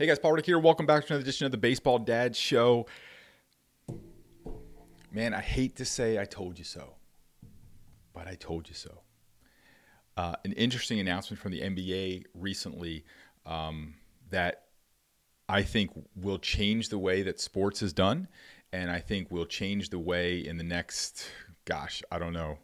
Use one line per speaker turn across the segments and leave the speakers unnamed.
Hey guys, Paul Reddick here. Welcome back to another edition of the Baseball Dad Show. Man, I hate to say I told you so, but I told you so. Uh, an interesting announcement from the NBA recently um, that I think will change the way that sports is done, and I think will change the way in the next, gosh, I don't know,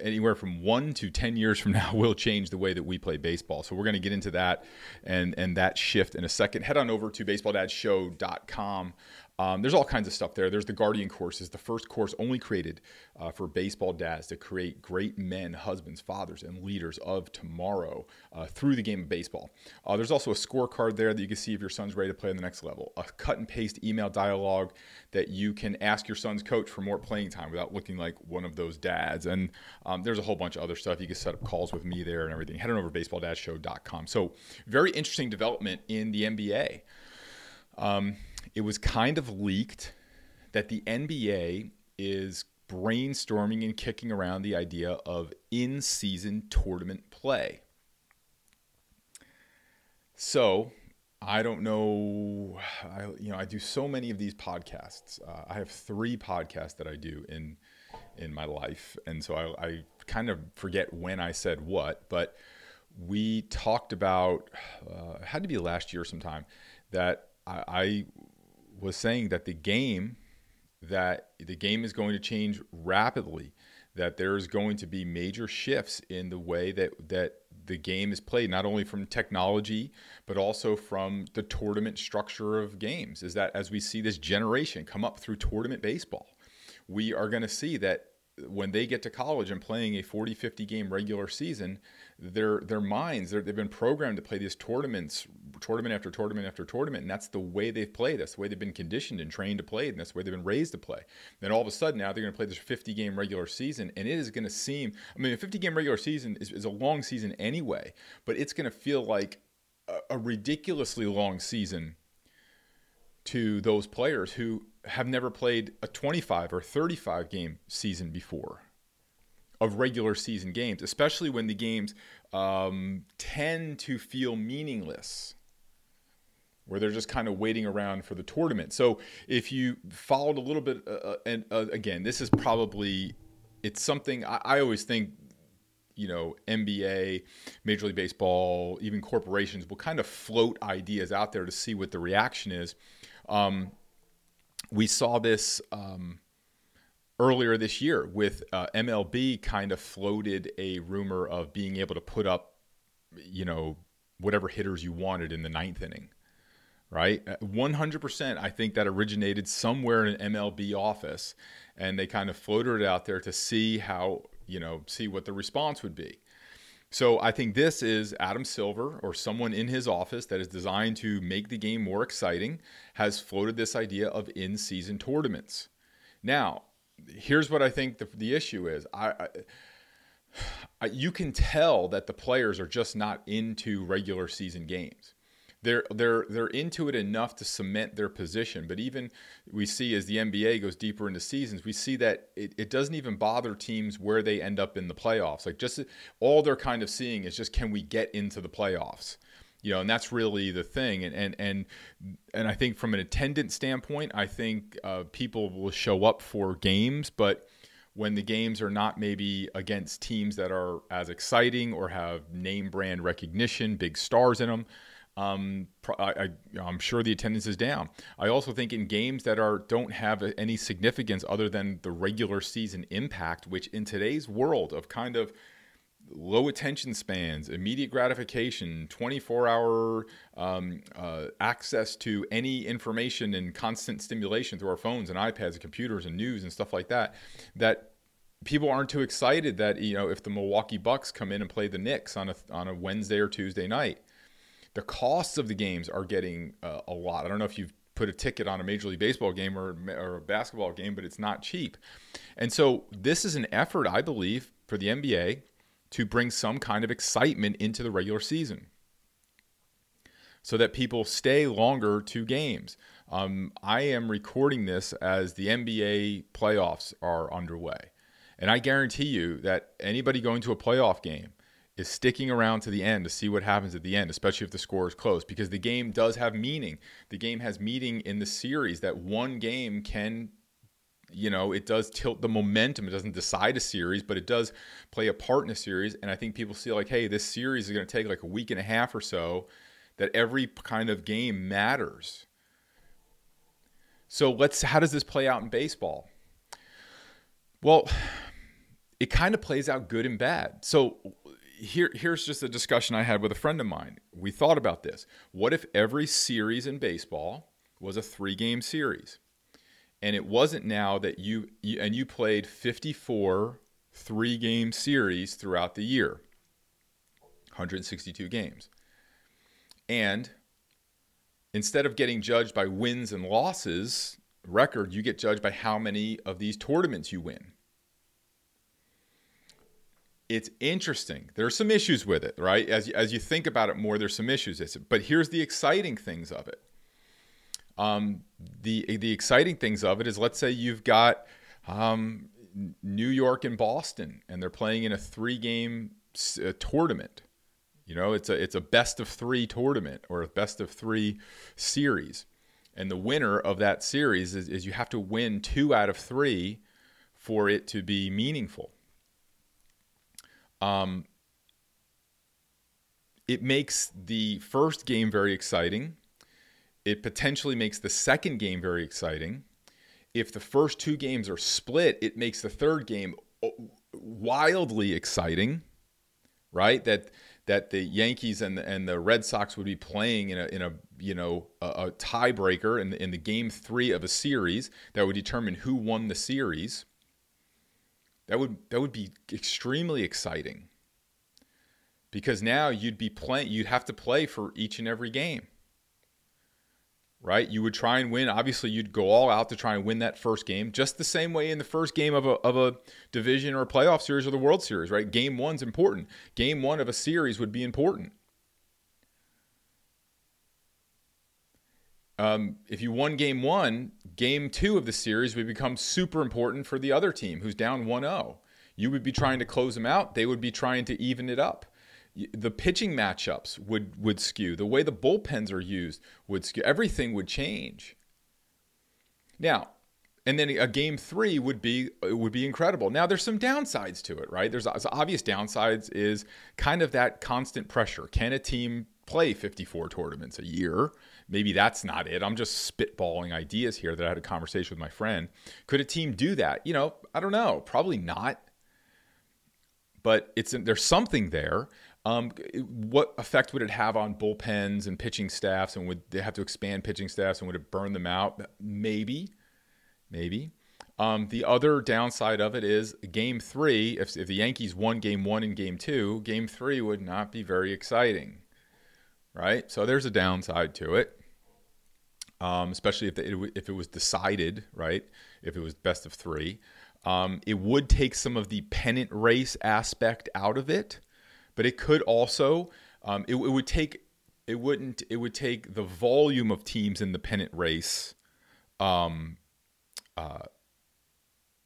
anywhere from one to 10 years from now will change the way that we play baseball. So we're going to get into that and, and that shift in a second. Head on over to baseballdadsshow.com um, there's all kinds of stuff there. There's the Guardian courses, the first course only created uh, for baseball dads to create great men, husbands, fathers, and leaders of tomorrow uh, through the game of baseball. Uh, there's also a scorecard there that you can see if your son's ready to play on the next level. A cut and paste email dialogue that you can ask your son's coach for more playing time without looking like one of those dads. And um, there's a whole bunch of other stuff. You can set up calls with me there and everything. Head on over to baseballdadsshow.com. So very interesting development in the NBA. Um, it was kind of leaked that the NBA is brainstorming and kicking around the idea of in season tournament play. So, I don't know. I, you know, I do so many of these podcasts. Uh, I have three podcasts that I do in in my life, and so I, I kind of forget when I said what. But we talked about uh, it had to be last year sometime that I, I was saying that the game that the game is going to change rapidly that there's going to be major shifts in the way that that the game is played not only from technology but also from the tournament structure of games. Is that as we see this generation come up through tournament baseball we are going to see that when they get to college and playing a 40 50 game regular season their their minds they've been programmed to play these tournaments tournament after tournament after tournament and that's the way they've played. That's the way they've been conditioned and trained to play and that's the way they've been raised to play. Then all of a sudden now they're going to play this 50 game regular season and it is going to seem i mean a 50 game regular season is, is a long season anyway but it's going to feel like a, a ridiculously long season to those players who have never played a 25 or 35 game season before of regular season games, especially when the games um, tend to feel meaningless, where they're just kind of waiting around for the tournament. So if you followed a little bit, uh, uh and uh, again, this is probably it's something I, I always think you know, NBA, Major League Baseball, even corporations will kind of float ideas out there to see what the reaction is. Um, we saw this um, earlier this year with uh, MLB kind of floated a rumor of being able to put up, you know, whatever hitters you wanted in the ninth inning, right? 100%. Uh, I think that originated somewhere in an MLB office, and they kind of floated it out there to see how, you know, see what the response would be. So I think this is Adam Silver or someone in his office that is designed to make the game more exciting has floated this idea of in-season tournaments. Now, here's what I think the, the issue is. I, I, you can tell that the players are just not into regular season games they're they're they're into it enough to cement their position. But even we see as the NBA goes deeper into seasons, we see that it, it doesn't even bother teams where they end up in the playoffs. Like just all they're kind of seeing is just can we get into the playoffs? You know, and that's really the thing. And and and and I think from an attendance standpoint, I think uh, people will show up for games, but when the games are not maybe against teams that are as exciting or have name brand recognition, big stars in them, um, I, am sure the attendance is down. I also think in games that are don't have any significance other than the regular season impact, which in today's world of kind of low attention spans, immediate gratification, 24 hour um, uh, access to any information and constant stimulation through our phones and iPads and computers and news and stuff like that, that people aren't too excited that, you know, if the Milwaukee Bucks come in and play the Knicks on a, on a Wednesday or Tuesday night, the costs of the games are getting uh, a lot. I don't know if you've put a ticket on a Major League Baseball game or, or a basketball game, but it's not cheap. And so this is an effort, I believe, for the NBA to bring some kind of excitement into the regular season so that people stay longer to games. Um, I am recording this as the NBA playoffs are underway. And I guarantee you that anybody going to a playoff game is sticking around to the end to see what happens at the end, especially if the score is close, because the game does have meaning. The game has meaning in the series that one game can, you know, it does tilt the momentum. It doesn't decide a series, but it does play a part in a series. And I think people see like, hey, this series is going to take like a week and a half or so, that every kind of game matters. So let's, how does this play out in baseball? Well, it kind of plays out good and bad. So here, here's just a discussion I had with a friend of mine. We thought about this. What if every series in baseball was a three game series? And it wasn't now that you, you and you played 54 three game series throughout the year, 162 games. And instead of getting judged by wins and losses record, you get judged by how many of these tournaments you win it's interesting. There are some issues with it, right? As as you think about it more, there's some issues. But here's the exciting things of it. Um, the the exciting things of it is, let's say you've got um, New York and Boston, and they're playing in a three game uh, tournament. You know, it's a it's a best of three tournament or a best of three series, and the winner of that series is, is you have to win two out of three for it to be meaningful. Um, it makes the first game very exciting. It potentially makes the second game very exciting. If the first two games are split, it makes the third game wildly exciting, right? That that the Yankees and the, and the Red Sox would be playing in a in a you know a, a tiebreaker in the, in the game three of a series that would determine who won the series. That would that would be extremely exciting. Because now you'd be playing you'd have to play for each and every game. Right? You would try and win. Obviously, you'd go all out to try and win that first game, just the same way in the first game of a, of a division or a playoff series or the World Series, right? Game one's important. Game one of a series would be important. Um, if you won game one, game two of the series would become super important for the other team who's down 1 0. You would be trying to close them out, they would be trying to even it up. The pitching matchups would, would skew. The way the bullpens are used would skew. Everything would change. Now, and then a game three would be it would be incredible. Now there's some downsides to it, right? There's obvious downsides is kind of that constant pressure. Can a team play 54 tournaments a year? Maybe that's not it. I'm just spitballing ideas here that I had a conversation with my friend. Could a team do that? You know, I don't know. Probably not. But it's there's something there. Um, what effect would it have on bullpens and pitching staffs? And would they have to expand pitching staffs? And would it burn them out? Maybe, maybe. Um, the other downside of it is game three. If, if the Yankees won game one and game two, game three would not be very exciting right? So there's a downside to it, um, especially if, the, if it was decided, right? If it was best of three. Um, it would take some of the pennant race aspect out of it, but it could also, um, it, it, would take, it wouldn't, it would take the volume of teams in the pennant race um, uh,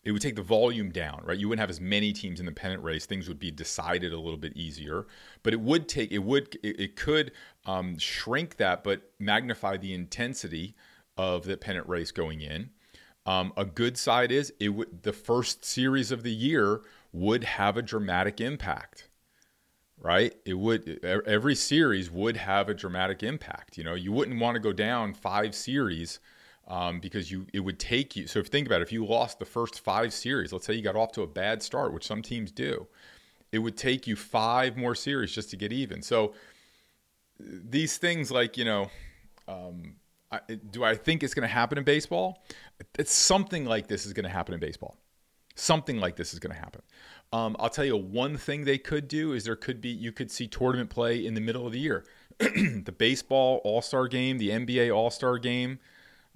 it would take the volume down, right? You wouldn't have as many teams in the pennant race. Things would be decided a little bit easier, but it would take it would it, it could um, shrink that, but magnify the intensity of the pennant race going in. Um, a good side is it would the first series of the year would have a dramatic impact, right? It would every series would have a dramatic impact. You know, you wouldn't want to go down five series um, because you it would take you. So if think about it, if you lost the first five series, let's say you got off to a bad start, which some teams do, it would take you five more series just to get even. So these things, like you know, um, I, do I think it's going to happen in baseball? It's something like this is going to happen in baseball. Something like this is going to happen. Um, I'll tell you one thing they could do is there could be you could see tournament play in the middle of the year. the baseball All Star game, the NBA All Star game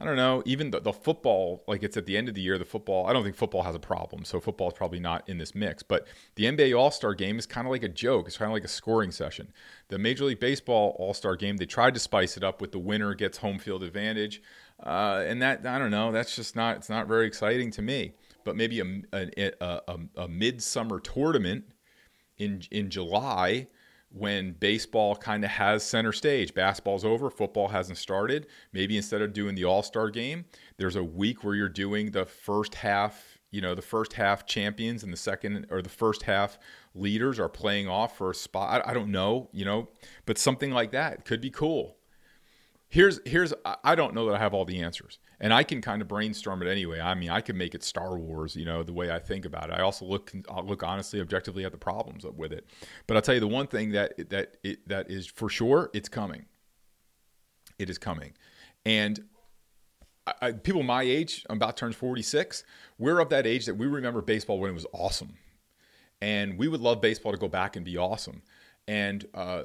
I don't know, even the, the football, like it's at the end of the year, the football, I don't think football has a problem. So football is probably not in this mix. But the NBA All Star game is kind of like a joke. It's kind of like a scoring session. The Major League Baseball All Star game, they tried to spice it up with the winner gets home field advantage. Uh, and that, I don't know, that's just not, it's not very exciting to me. But maybe a, a, a, a midsummer tournament in in July when baseball kind of has center stage. Basketball's over, football hasn't started. Maybe instead of doing the All Star game, there's a week where you're doing the first half. You know, the first half champions and the second or the first half leaders are playing off for a spot. I, I don't know, you know, but something like that could be cool. Here's here's I don't know that I have all the answers and I can kind of brainstorm it anyway. I mean, I can make it Star Wars, you know, the way I think about it. I also look I'll look honestly, objectively at the problems with it. But I'll tell you the one thing that that it, that is for sure, it's coming. It is coming, and I, people my age, I'm about turns 46. We're of that age that we remember baseball when it was awesome, and we would love baseball to go back and be awesome. And uh,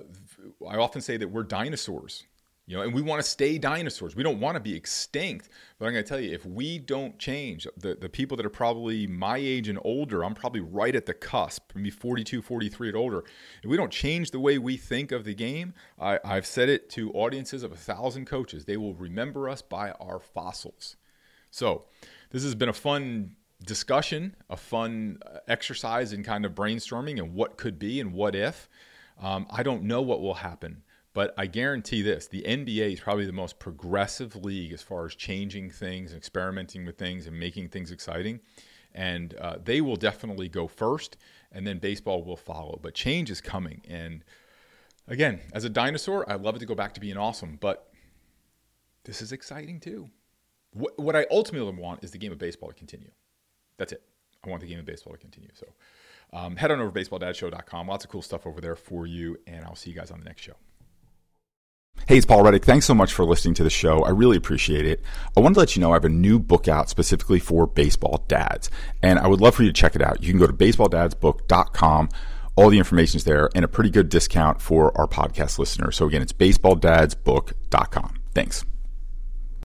I often say that we're dinosaurs you know, and we want to stay dinosaurs. We don't want to be extinct. But I'm going to tell you, if we don't change, the, the people that are probably my age and older, I'm probably right at the cusp, maybe 42, 43 and older. If we don't change the way we think of the game, I, I've said it to audiences of a thousand coaches, they will remember us by our fossils. So this has been a fun discussion, a fun uh, exercise in kind of brainstorming and what could be and what if. Um, I don't know what will happen. But I guarantee this the NBA is probably the most progressive league as far as changing things, and experimenting with things, and making things exciting. And uh, they will definitely go first, and then baseball will follow. But change is coming. And again, as a dinosaur, I love it to go back to being awesome, but this is exciting too. What, what I ultimately want is the game of baseball to continue. That's it. I want the game of baseball to continue. So um, head on over to baseballdadshow.com. Lots of cool stuff over there for you, and I'll see you guys on the next show. Hey, it's Paul Reddick. Thanks so much for listening to the show. I really appreciate it. I wanted to let you know I have a new book out specifically for baseball dads, and I would love for you to check it out. You can go to baseballdadsbook.com. All the information is there and a pretty good discount for our podcast listeners. So again, it's baseballdadsbook.com. Thanks.